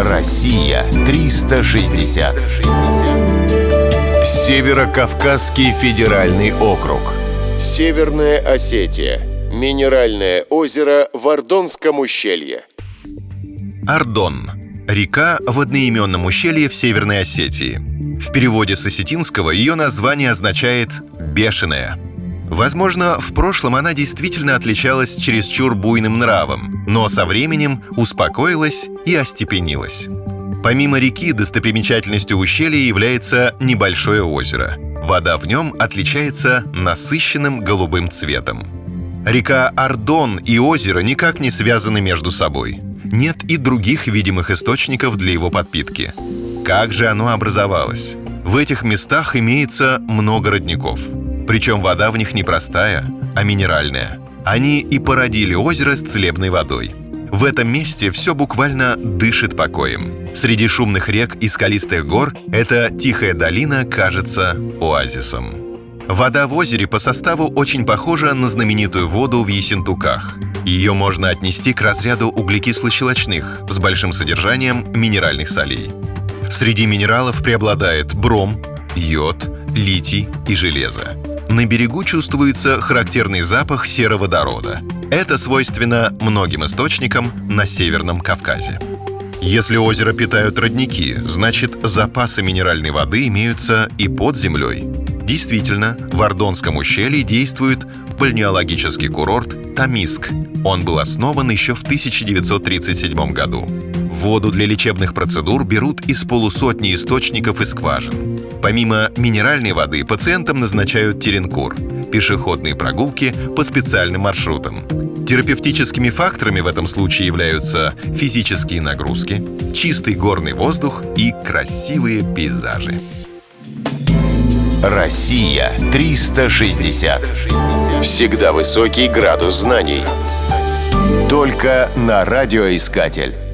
Россия 360. Северо-Кавказский федеральный округ. Северная Осетия. Минеральное озеро в Ордонском ущелье. Ардон. Река в одноименном ущелье в Северной Осетии. В переводе с осетинского ее название означает «бешеная». Возможно, в прошлом она действительно отличалась чересчур буйным нравом, но со временем успокоилась и остепенилась. Помимо реки, достопримечательностью ущелья является небольшое озеро. Вода в нем отличается насыщенным голубым цветом. Река Ардон и озеро никак не связаны между собой. Нет и других видимых источников для его подпитки. Как же оно образовалось? В этих местах имеется много родников – причем вода в них не простая, а минеральная. Они и породили озеро с целебной водой. В этом месте все буквально дышит покоем. Среди шумных рек и скалистых гор эта тихая долина кажется оазисом. Вода в озере по составу очень похожа на знаменитую воду в Ессентуках. Ее можно отнести к разряду углекисло-щелочных с большим содержанием минеральных солей. Среди минералов преобладает бром, йод, литий и железо. На берегу чувствуется характерный запах сероводорода. Это свойственно многим источникам на Северном Кавказе. Если озеро питают родники, значит запасы минеральной воды имеются и под землей. Действительно, в Ордонском ущелье действует бальнеологический курорт Тамиск. Он был основан еще в 1937 году. Воду для лечебных процедур берут из полусотни источников и скважин. Помимо минеральной воды пациентам назначают теренкур – пешеходные прогулки по специальным маршрутам. Терапевтическими факторами в этом случае являются физические нагрузки, чистый горный воздух и красивые пейзажи. Россия 360. Всегда высокий градус знаний. Только на радиоискатель.